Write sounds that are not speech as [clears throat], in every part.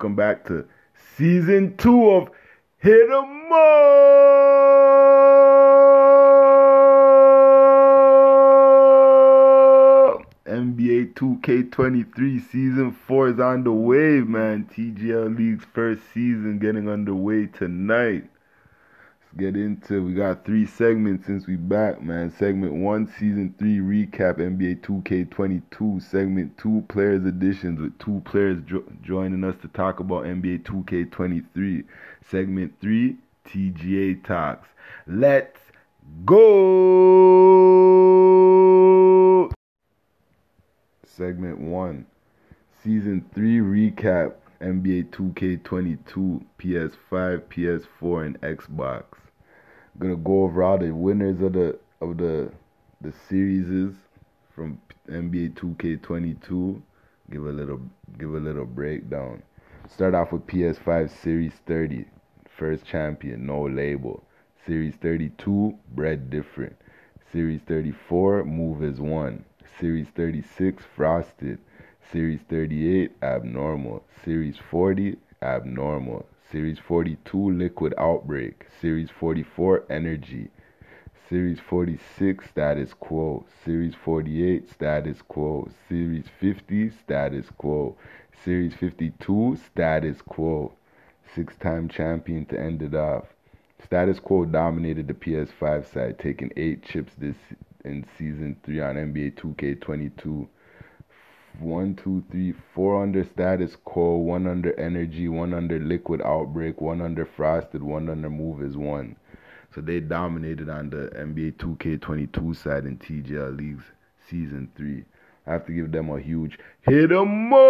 Welcome back to season two of Hit 'em Up! NBA 2K23 season four is on the way, man. TGL League's first season getting underway tonight. Get into. We got three segments since we back, man. Segment one, season three recap NBA 2K22. Segment two, players editions with two players jo- joining us to talk about NBA 2K23. Segment three, TGA talks. Let's go. Segment one, season three recap. NBA 2K22, PS5, PS4, and Xbox. I'm gonna go over all the winners of the of the the series from NBA 2K22. Give a little give a little breakdown. Start off with PS5 Series 30, first champion, no label. Series 32, Bread different. Series 34, move as one. Series 36, frosted. Series 38, abnormal. Series 40, abnormal. Series 42, liquid outbreak. Series 44, energy. Series 46, status quo. Series 48, status quo. Series 50, status quo. Series 52, status quo. Six time champion to end it off. Status quo dominated the PS5 side, taking eight chips this in season three on NBA 2K22 one, two, three, four under status quo, one under energy, one under liquid outbreak, one under frosted, one under move is one. So they dominated on the NBA 2K22 side in TGL Leagues season three. I have to give them a huge hit 'em up.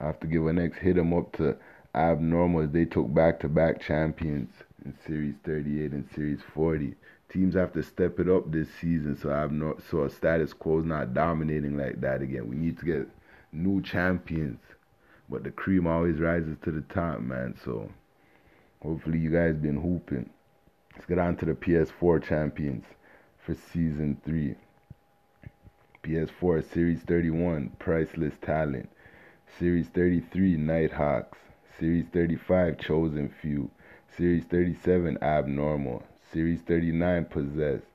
I have to give a next hit 'em up to Abnormal they took back to back champions in Series 38 and Series 40 teams have to step it up this season so I'm not so a status quo is not dominating like that again. We need to get new champions. But the cream always rises to the top, man. So hopefully you guys been hooping. Let's get on to the PS4 champions for season three. PS4 Series 31, Priceless Talent. Series 33, Nighthawks. Series 35, Chosen Few. Series 37, Abnormal. Series 39 Possessed,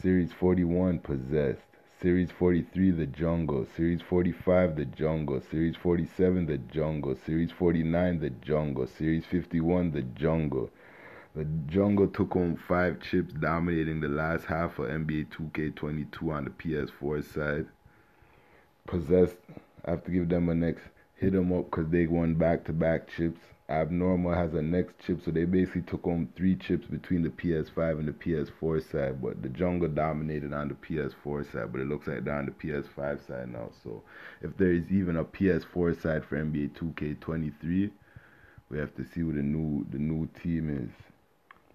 Series 41 Possessed, Series 43 The Jungle, Series 45 The Jungle, Series 47 The Jungle, Series 49 The Jungle, Series 51 The Jungle. The Jungle took home five chips, dominating the last half of NBA 2K22 on the PS4 side. Possessed, I have to give them a next hit them up because they won back to back chips. Abnormal has a next chip, so they basically took home three chips between the PS5 and the PS4 side. But the Jungle dominated on the PS4 side, but it looks like they're on the PS5 side now. So if there is even a PS4 side for NBA 2K23, we have to see what the new the new team is.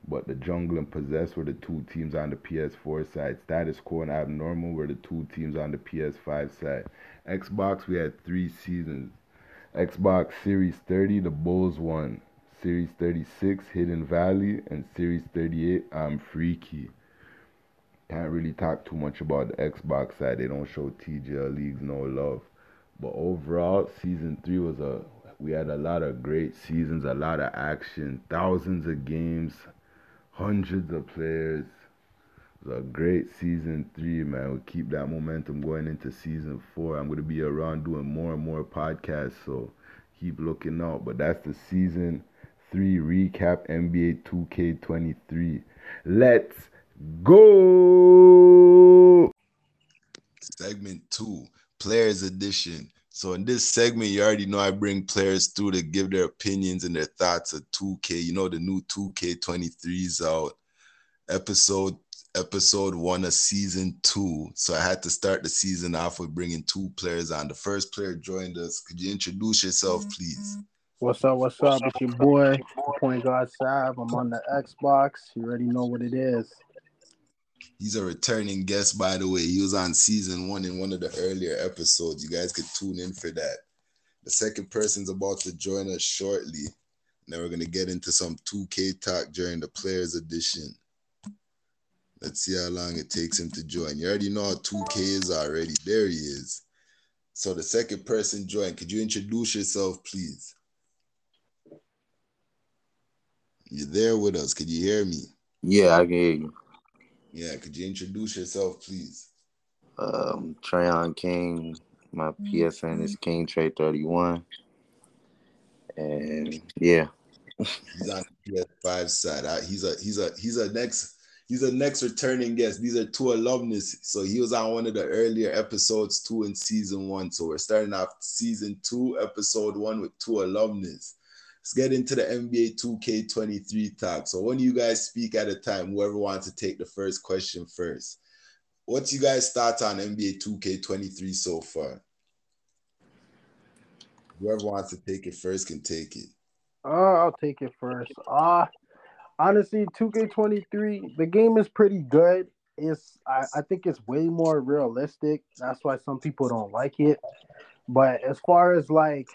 But the Jungle and Possess were the two teams on the PS4 side. Status Quo and Abnormal were the two teams on the PS5 side. Xbox, we had three seasons. Xbox Series 30, the Bulls won. Series 36, Hidden Valley, and Series 38, I'm Freaky. Can't really talk too much about the Xbox side. They don't show TGL leagues no love. But overall, season three was a we had a lot of great seasons, a lot of action, thousands of games, hundreds of players. A great season three, man. We keep that momentum going into season four. I'm gonna be around doing more and more podcasts, so keep looking out. But that's the season three recap NBA 2K23. Let's go. Segment two, players edition. So in this segment, you already know I bring players through to give their opinions and their thoughts of 2K. You know the new 2K23s out. Episode episode one of season two. So I had to start the season off with bringing two players on. The first player joined us. Could you introduce yourself, please? What's up? What's up? It's your boy, Point Guard Sav. I'm on the Xbox. You already know what it is. He's a returning guest, by the way. He was on season one in one of the earlier episodes. You guys could tune in for that. The second person's about to join us shortly. And then we're going to get into some 2K talk during the Players Edition. Let's see how long it takes him to join. You already know how 2K is already. There he is. So the second person joined. Could you introduce yourself, please? You're there with us. Could you hear me? Yeah, I can hear you. Yeah, could you introduce yourself, please? Um, Trayon King. My PSN is King Trade 31. And yeah. He's on the PS5 side. I, he's a he's a he's a next he's a next returning guest. These are two alumnus. So he was on one of the earlier episodes, two in season one. So we're starting off season two, episode one with two alumnus. Let's get into the NBA 2K23 talk. So when you guys speak at a time, whoever wants to take the first question first. What's you guys' thoughts on NBA 2K23 so far? Whoever wants to take it first can take it. Uh, I'll take it first. Uh honestly, 2K23, the game is pretty good. It's I, I think it's way more realistic. That's why some people don't like it. But as far as like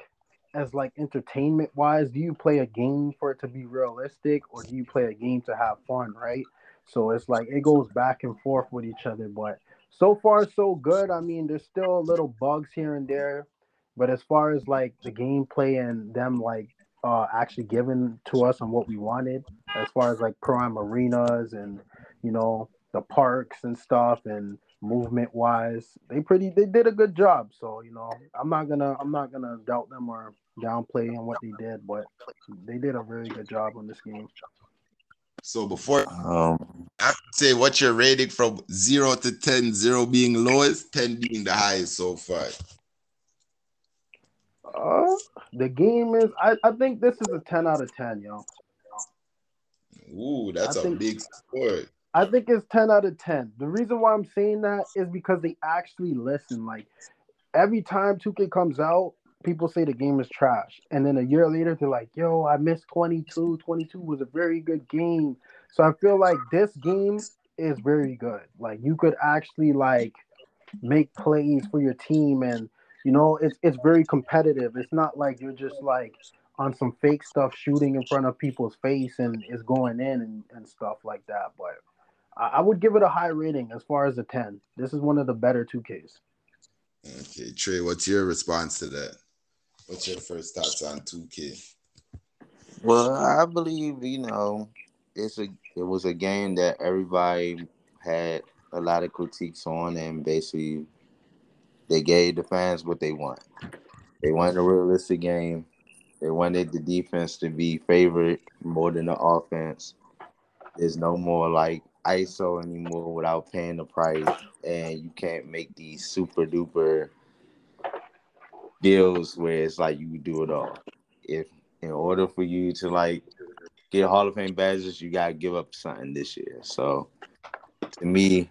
as like entertainment wise, do you play a game for it to be realistic or do you play a game to have fun, right? So it's like it goes back and forth with each other. But so far so good. I mean, there's still little bugs here and there. But as far as like the gameplay and them like uh actually given to us on what we wanted, as far as like prime arenas and you know the parks and stuff and movement wise, they pretty they did a good job. So you know, I'm not gonna I'm not gonna doubt them or downplay on what they did, but they did a very good job on this game. So before Um, I have to say what's your rating from zero to 10, zero being lowest, 10 being the highest so far. Uh, the game is I, I think this is a 10 out of 10, yo. Ooh, that's I a think- big score. I think it's 10 out of 10. The reason why I'm saying that is because they actually listen. Like every time 2K comes out, people say the game is trash. And then a year later, they're like, yo, I missed 22. 22 was a very good game. So I feel like this game is very good. Like you could actually like make plays for your team and you know it's it's very competitive. It's not like you're just like on some fake stuff shooting in front of people's face and it's going in and, and stuff like that. But I, I would give it a high rating as far as a 10. This is one of the better 2Ks. Okay, Trey, what's your response to that? What's your first thoughts on 2K? well, I believe you know it's a it was a game that everybody had a lot of critiques on, and basically they gave the fans what they want. They wanted a realistic game. They wanted the defense to be favored more than the offense. There's no more like ISO anymore without paying the price, and you can't make these super duper deals where it's like you do it all. If in order for you to like get Hall of Fame badges, you gotta give up something this year. So to me,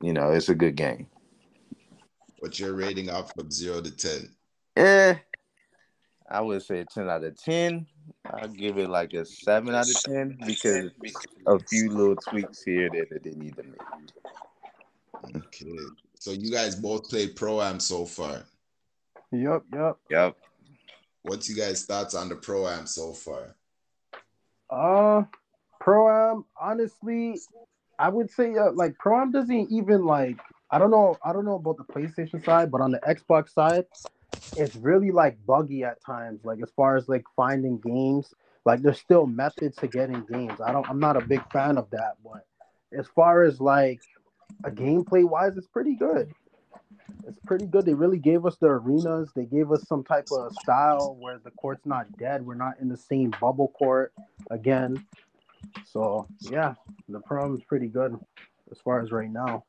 you know, it's a good game. What's your rating off from zero to 10? Eh, I would say 10 out of 10. I'll give it like a 7 out of 10 because a few little tweaks here that they need to make. Okay. So you guys both played Pro Am so far. Yep, yep. Yep. What's you guys' thoughts on the Pro Am so far? Uh, Pro Am, honestly, I would say uh, like Pro Am doesn't even like I don't know I don't know about the PlayStation side, but on the Xbox side, it's really like buggy at times. Like as far as like finding games, like there's still methods to getting games. I don't I'm not a big fan of that, but as far as like a gameplay wise, it's pretty good. It's pretty good. They really gave us the arenas. They gave us some type of style where the court's not dead. We're not in the same bubble court again. So yeah, the Pro Am is pretty good as far as right now.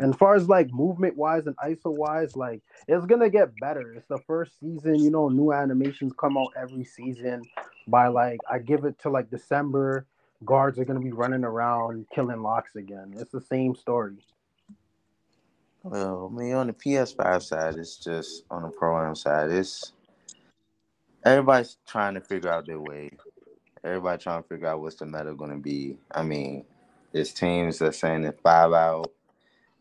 And as far as like movement wise and ISO wise, like it's gonna get better. It's the first season, you know, new animations come out every season. By like I give it to like December, guards are gonna be running around killing locks again. It's the same story. Well, I mean, on the PS5 side, it's just on the Pro Am side, it's everybody's trying to figure out their way. Everybody trying to figure out what's the meta to be. I mean, there's teams that saying it five out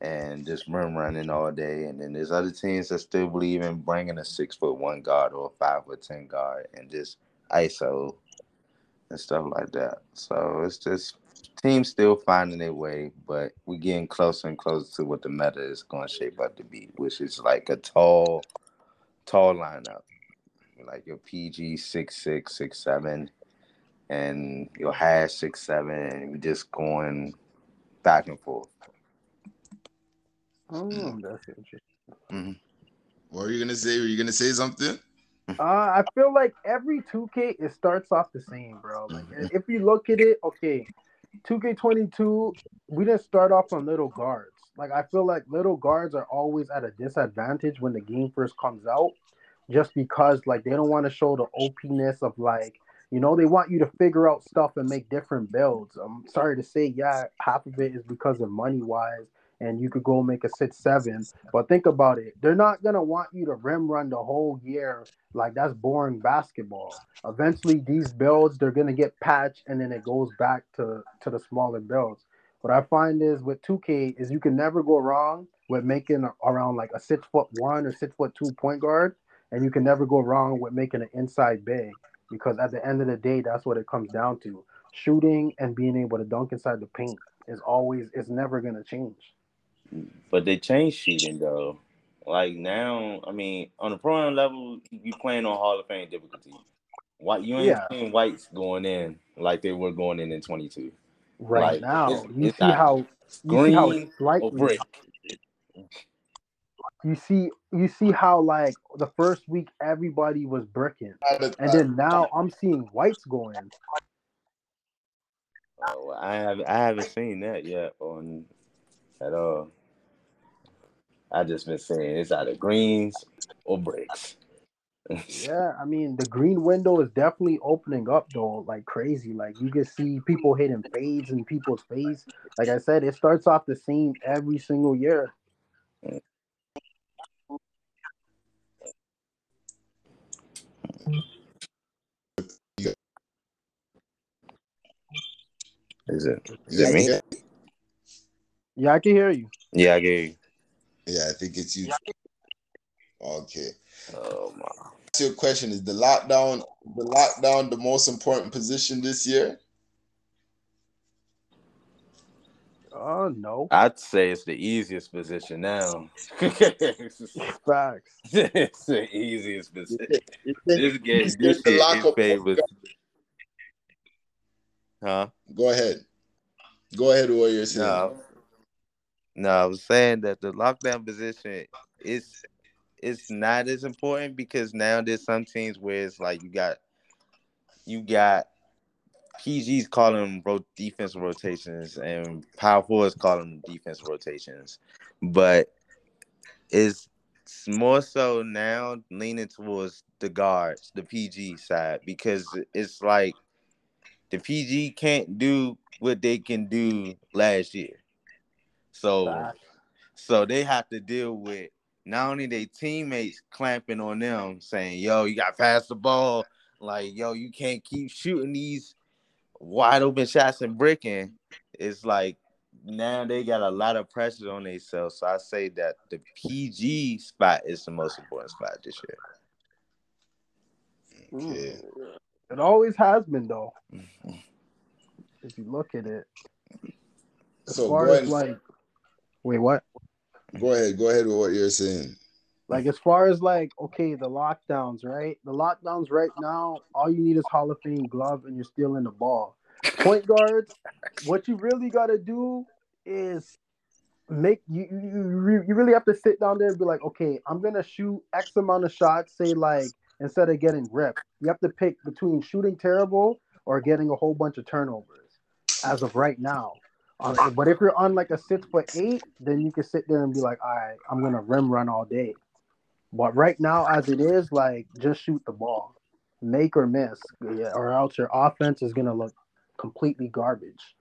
and just rim running all day, and then there's other teams that still believe in bringing a six foot one guard or a five foot ten guard and just ISO and stuff like that. So it's just teams still finding their way, but we're getting closer and closer to what the meta is going to shape up to be, which is like a tall, tall lineup, like your PG six six six seven, and your hash six seven, and we're just going back and forth. Oh, that's interesting. Mm-hmm. What are you gonna say? Were you gonna say something? Uh, I feel like every 2K it starts off the same, bro. Like Mhm. if you look at it, okay, 2K22, we didn't start off on little guards. Like I feel like little guards are always at a disadvantage when the game first comes out, just because like they don't want to show the OPness of like you know they want you to figure out stuff and make different builds. I'm sorry to say, yeah, half of it is because of money wise, and you could go make a six seven. But think about it, they're not gonna want you to rim run the whole year like that's boring basketball. Eventually, these builds they're gonna get patched, and then it goes back to to the smaller builds. What I find is with 2K is you can never go wrong with making around like a six foot one or six foot two point guard, and you can never go wrong with making an inside big because at the end of the day, that's what it comes down to. Shooting and being able to dunk inside the paint is always is never gonna change. But they changed shooting though. Like now, I mean, on the pro am level, you playing on Hall of Fame difficulty. White, you ain't Yeah. seeing whites going in like they were going in in 22. Right Like, now, it's- you it's see not how you see how green or slightly brick. you see you see how like the first week everybody was bricking, and then now I'm seeing whites going. Oh, I have I haven't seen that yet on at all. I just been saying it's either greens or bricks. [laughs] Yeah, I mean the green window is definitely opening up though, like crazy. Like you can see people hitting fades in people's face. Like I said, it starts off the same every single year. Is it? Is it me? Yeah, I can hear you. Yeah, I get you. Yeah, I think it's you. Okay. Oh my. So your question is the lockdown the lockdown the most important position this year? Oh no, I'd say it's the easiest position now. [laughs] Facts. [laughs] it's the easiest position. [laughs] You This game, you this think the shit lock is up- favors. Huh? Go ahead. Go ahead with what you're saying. No. No, I was saying that the lockdown position is it's not as important because now there's some teams where it's like you got you got PG's calling ro- defense rotations and power forwards calling defense rotations, but it's more so now leaning towards the guards, the PG side, because it's like the PG can't do what they can do last year. So Facts. so they have to deal with not only their teammates clamping on them, saying, "Yo, you got to pass the ball," like, "Yo, you can't keep shooting these wide open shots and bricking." It's like now they got a lot of pressure on themselves. So I say that the PG spot is the most important spot this Okay. Mm. It always has been though. If you look at it, as So far as like, wait, what? go ahead, go ahead with what you're saying. Like as far as like, okay, the lockdowns, right? The lockdowns right now, all you need is Hall of Fame glove, and you're stealing the ball. Point guards, what you really got to do is make you you, you you really have to sit down there and be like, okay, I'm gonna shoot X amount of shots. Say like instead of getting ripped, you have to pick between shooting terrible or getting a whole bunch of turnovers. As of right now, Um, but if you're on like a six foot eight, then you can sit there and be like, all right, I'm gonna rim run all day. But right now, as it is, like just shoot the ball, make or miss, or else your offense is gonna look completely garbage.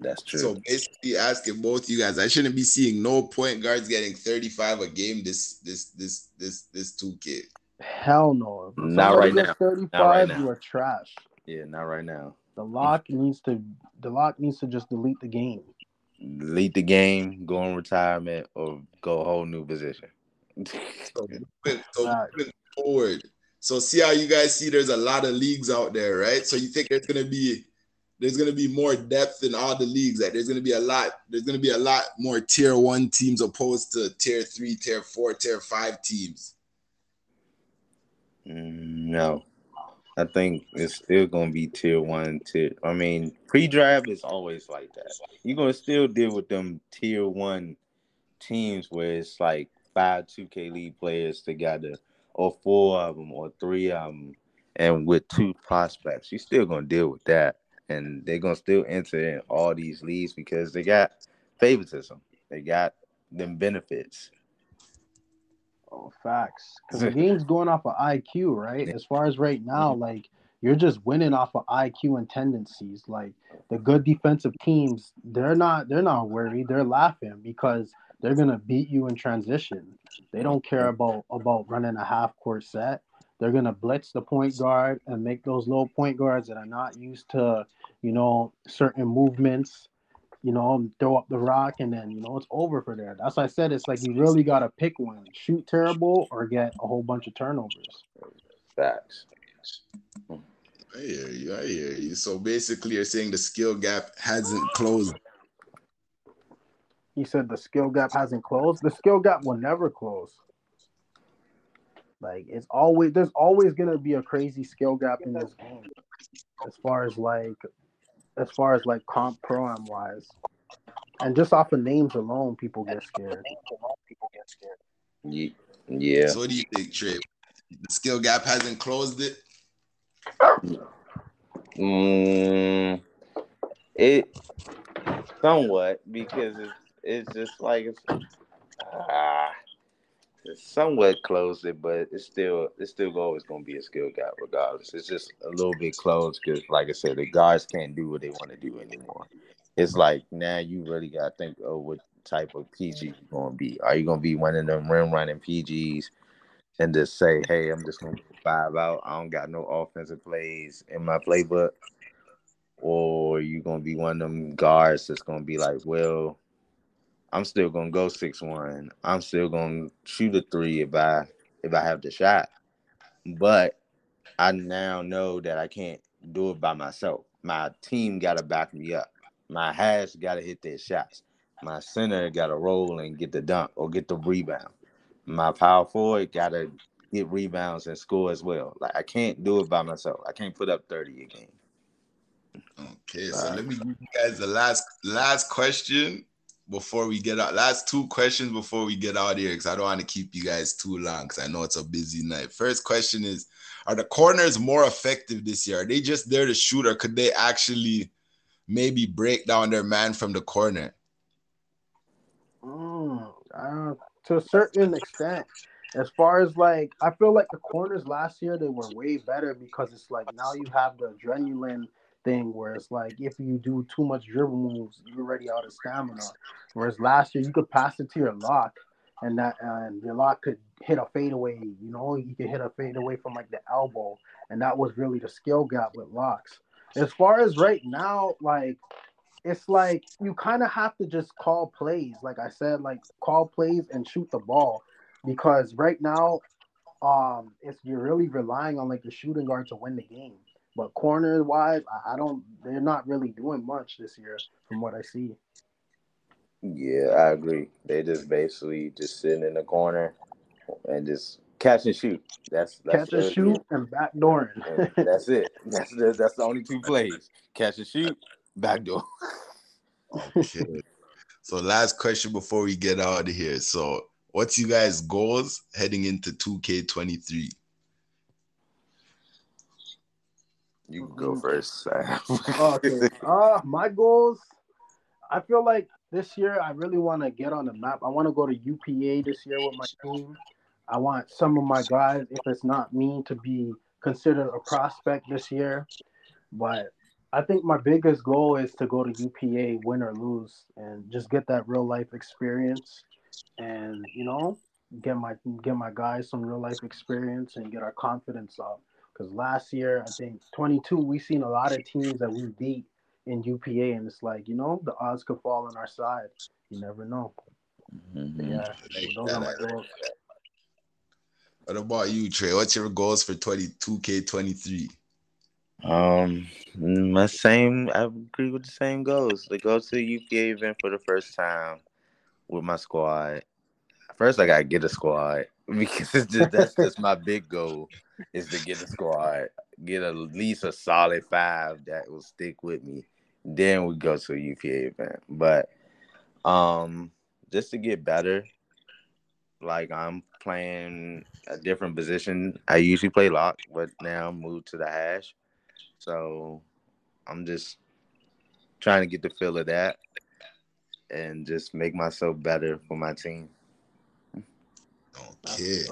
That's true. So basically asking both you guys, I shouldn't be seeing no point guards getting 35 a game this this this this this 2K. Hell no. If Not right gets now. 35, Not right now. you are trash. yeah, not right now. The lock needs to the lock needs to just delete the game. Delete the game, go in retirement, or go a whole new position. So, moving- [laughs] so forward. So see how you guys see there's a lot of leagues out there, right? So you think there's gonna be there's gonna be more depth in all the leagues. That there's gonna be a lot. There's gonna be a lot more tier one teams opposed to tier three, tier four, tier five teams. Mm, no, I think it's still gonna be tier one. Tier. I mean, pre-draft is always like that. You're gonna still deal with them tier one teams where it's like five 2K league players together, or four of them, or three of them, and with two prospects. You're still gonna deal with that, and they're gonna still enter in all these leagues because they got favoritism. They got them benefits. Oh, facts. Because the game's going off of IQ, right? As far as right now, mm-hmm. like you're just winning off of IQ and tendencies. Like the good defensive teams, they're not they're not worried. They're laughing because they're gonna beat you in transition. They don't care about about running a half court set. They're gonna blitz the point guard and make those low point guards that are not used to, you know, certain movements you know, throw up the rock, and then you know it's over for there. That's why I said it's like you really gotta pick one: shoot terrible or get a whole bunch of turnovers. Facts. I hear you. I hear you. So basically, you're saying the skill gap hasn't closed. He said the skill gap hasn't closed. The skill gap will never close. Like it's always there's always gonna be a crazy skill gap in this game, as far as like as far as like comp pro am wise. And just off of names alone, people get scared. Yeah. So what do you think, Trey? The skill gap hasn't closed it. Mm, it somewhat because it's it's just like it's ah, it's somewhat close it, but it's still it's still always gonna be a skill gap regardless. It's just a little bit close because, like I said, the guards can't do what they want to do anymore. It's like now you really gotta think of what type of PG you're gonna be. Are you gonna be one of them rim running PGs and just say, "Hey, I'm just gonna five out. I don't got no offensive plays in my playbook," or you gonna be one of them guards that's gonna be like, "Well, I'm still gonna go six one. I'm still gonna shoot a three if I if I have the shot, but I now know that I can't do it by myself. My team gotta back me up. My hash gotta hit their shots. My center gotta roll and get the dunk or get the rebound. My power forward gotta get rebounds and score as well. Like I can't do it by myself. I can't put up 30 a game. Okay, so let me give you guys the last last question before we get out. Last two questions before we get out here, because I don't want to keep you guys too long, because I know it's a busy night. First question is: Are the corners more effective this year? Are they just there to shoot, or could they actually maybe break down their man from the corner? Mm, uh, to a certain extent. As far as like, I feel like the corners last year they were way better because it's like now you have the adrenaline thing where it's like if you do too much dribble moves, you're already out of stamina. Whereas last year you could pass it to your lock, and that and your lock could hit a fadeaway. You know, you could hit a fadeaway from like the elbow, and that was really the skill gap with locks. As far as right now, like it's like you kind of have to just call plays. Like I said, like call plays and shoot the ball because right now, um, it's you're really relying on like the shooting guard to win the game. But corner wise, I, I don't. They're not really doing much this year, from what I see. Yeah, I agree. They just basically just sitting in the corner and just catch and shoot. That's, that's Catch and their- shoot and backdooring. and that's it. [laughs] That's the, that's the only two plays. Catch and shoot, backdoor. Okay. so last question before we get out of here. So what's you guys' goals heading into 2K23? You can go first. [laughs] okay. Uh my goals. I feel like this year I really want to get on the map. I want to go to UPA this year with my team. I want some of my guys, if it's not me, to be considered a prospect this year. But I think my biggest goal is to go to UPA, win or lose, and just get that real life experience, and you know, get my get my guys some real life experience and get our confidence up. Because last year, I think 22, we seen a lot of teams that we beat in UPA, and it's like you know the odds could fall on our side. You never know. Mhm. Yeah, so those are my goals. What about you, Trey? What's your goals for 22K23? Um, my same. I agree with the same goals. To go to the UPA event for the first time with my squad. First, I gotta get a squad [laughs] because just that's just my big goal is to get a squad, get at least a solid five that will stick with me. Then we go to a UPA event. But um, just to get better, like I'm playing a different position. I usually play lock, but now I'm moved to the hash. So I'm just trying to get the feel of that and just make myself better for my team. Okay.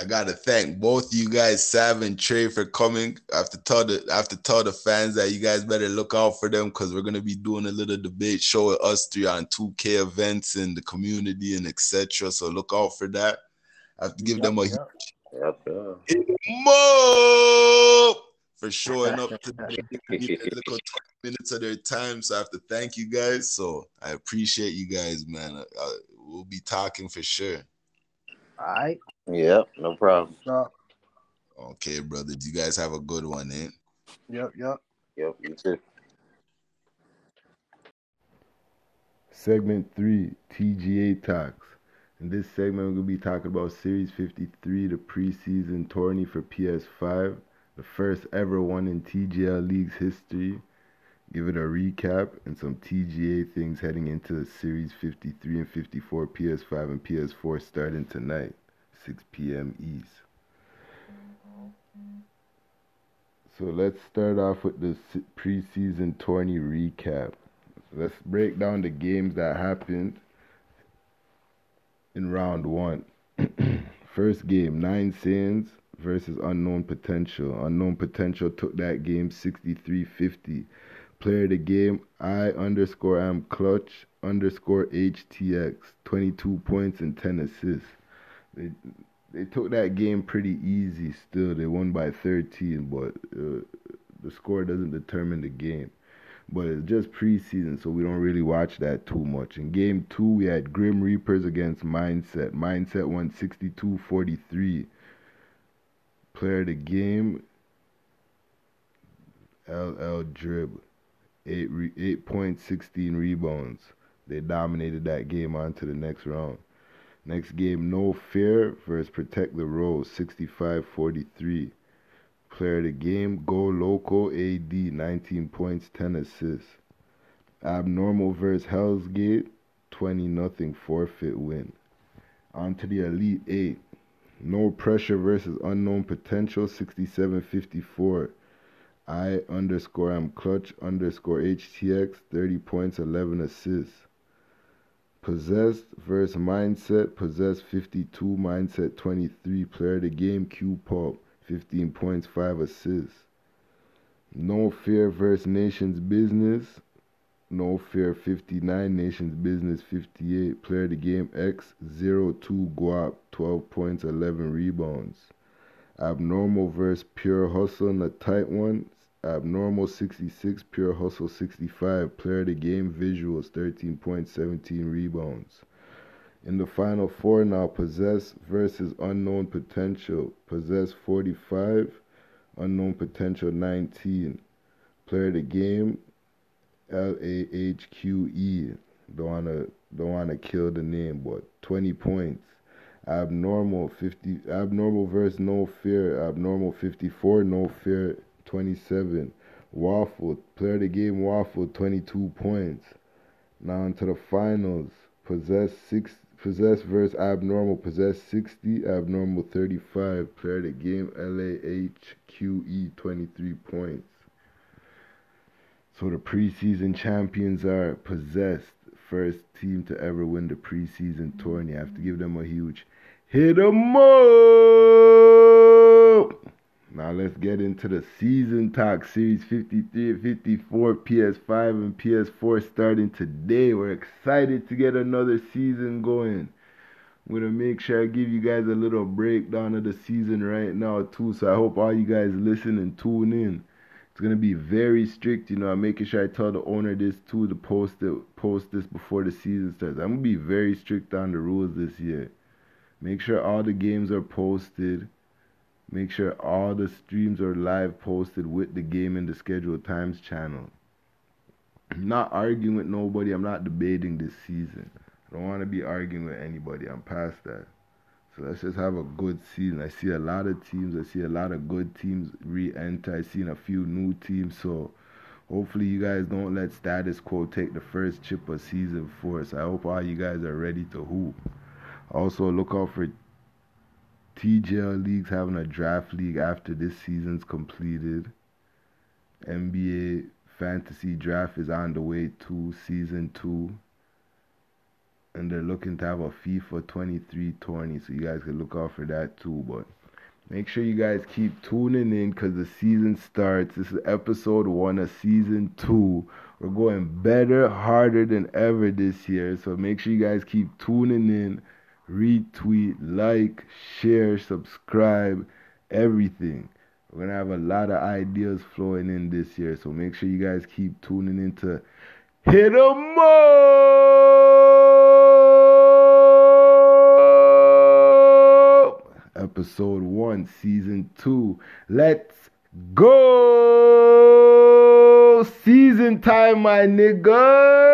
I gotta thank both you guys, Sav and Trey, for coming. I have to tell the I have to tell the fans that you guys better look out for them because we're gonna be doing a little debate show with us three on 2K events in the community and etc. So look out for that. I have to give yep, them a yep. Yep, Mo for showing up [laughs] today. little 20 minutes of their time. So I have to thank you guys. So I appreciate you guys, man. I, I, we'll be talking for sure. All right. Yep, no problem. Okay, brother. You guys have a good one, eh? Yep, yep. Yep, you too. Segment three, TGA talks. In this segment, we're gonna be talking about Series 53, the preseason tourney for PS5, the first ever one in TGL League's history. Give it a recap and some TGA things heading into Series 53 and 54 PS5 and PS4 starting tonight, 6 p.m. East. So let's start off with the preseason tourney recap. Let's break down the games that happened in round one. [clears throat] First game, Nine Saiyans versus Unknown Potential. Unknown Potential took that game 63 50. Player of the game, I underscore am clutch underscore HTX. 22 points and 10 assists. They, they took that game pretty easy still. They won by 13, but uh, the score doesn't determine the game. But it's just preseason, so we don't really watch that too much. In game two, we had Grim Reapers against Mindset. Mindset won 62 43. Player of the game, LL Drib eight re- eight point sixteen rebounds. They dominated that game on to the next round. Next game, No Fear versus Protect the Rose, 65-43. Player of the game, Go Loco AD, 19 points, 10 assists. Abnormal versus Hell's Gate, 20 nothing forfeit win. On to the Elite 8. No Pressure versus Unknown Potential, 67-54. I underscore am clutch underscore HTX, 30 points, 11 assists. Possessed versus Mindset, Possessed 52, Mindset 23. Player of the game, Q Pop, 15 points, 5 assists. No Fear versus Nations Business, No Fear 59, Nations Business 58. Player of the game, X02 Guap, 12 points, 11 rebounds. Abnormal versus Pure Hustle in a tight one, Abnormal 66, Pure Hustle 65. Player of the game visuals 13 points, 17 rebounds. In the final four now, Possess versus Unknown Potential. Possess 45, Unknown Potential 19. Player of the game L A H Q E. Don't wanna don't wanna kill the name, but 20 points. Abnormal 50 abnormal versus no fear. Abnormal 54, no fear 27. Waffle, player of the game Waffle, 22 points. Now into the finals. Possess six Possess versus Abnormal. Possess 60, Abnormal 35. Player of the game LAHQE 23 points. So the preseason champions are Possessed, first team to ever win the preseason tourney. I have to give them a huge hit hit 'em up. Now let's get into the season talk. Series 53 and 54, PS5 and PS4 starting today. We're excited to get another season going. I'm gonna make sure I give you guys a little breakdown of the season right now too. So I hope all you guys listen and tune in. It's gonna be very strict, you know. I'm making sure I tell the owner this too to post it, post this before the season starts. I'm gonna be very strict on the rules this year. Make sure all the games are posted Make sure all the streams are live posted with the game in the scheduled times channel. I'm not arguing with nobody. I'm not debating this season. I don't want to be arguing with anybody. I'm past that. So let's just have a good season. I see a lot of teams. I see a lot of good teams re-enter. I seen a few new teams. So hopefully you guys don't let status quo take the first chip of season four. So I hope all you guys are ready to hoop. Also look out for TGL leagues having a draft league after this season's completed. NBA fantasy draft is on the way to season two and they're looking to have a FIFA 23 tourney, so you guys can look out for that too. But make sure you guys keep tuning in because the season starts. This is episode one of season two. We're going better, harder than ever this year. So make sure you guys keep tuning in, retweet, like, share, subscribe, everything. We're gonna have a lot of ideas flowing in this year, so make sure you guys keep tuning in to hit 'em up. Episode one, season two. Let's go! Season time, my nigga.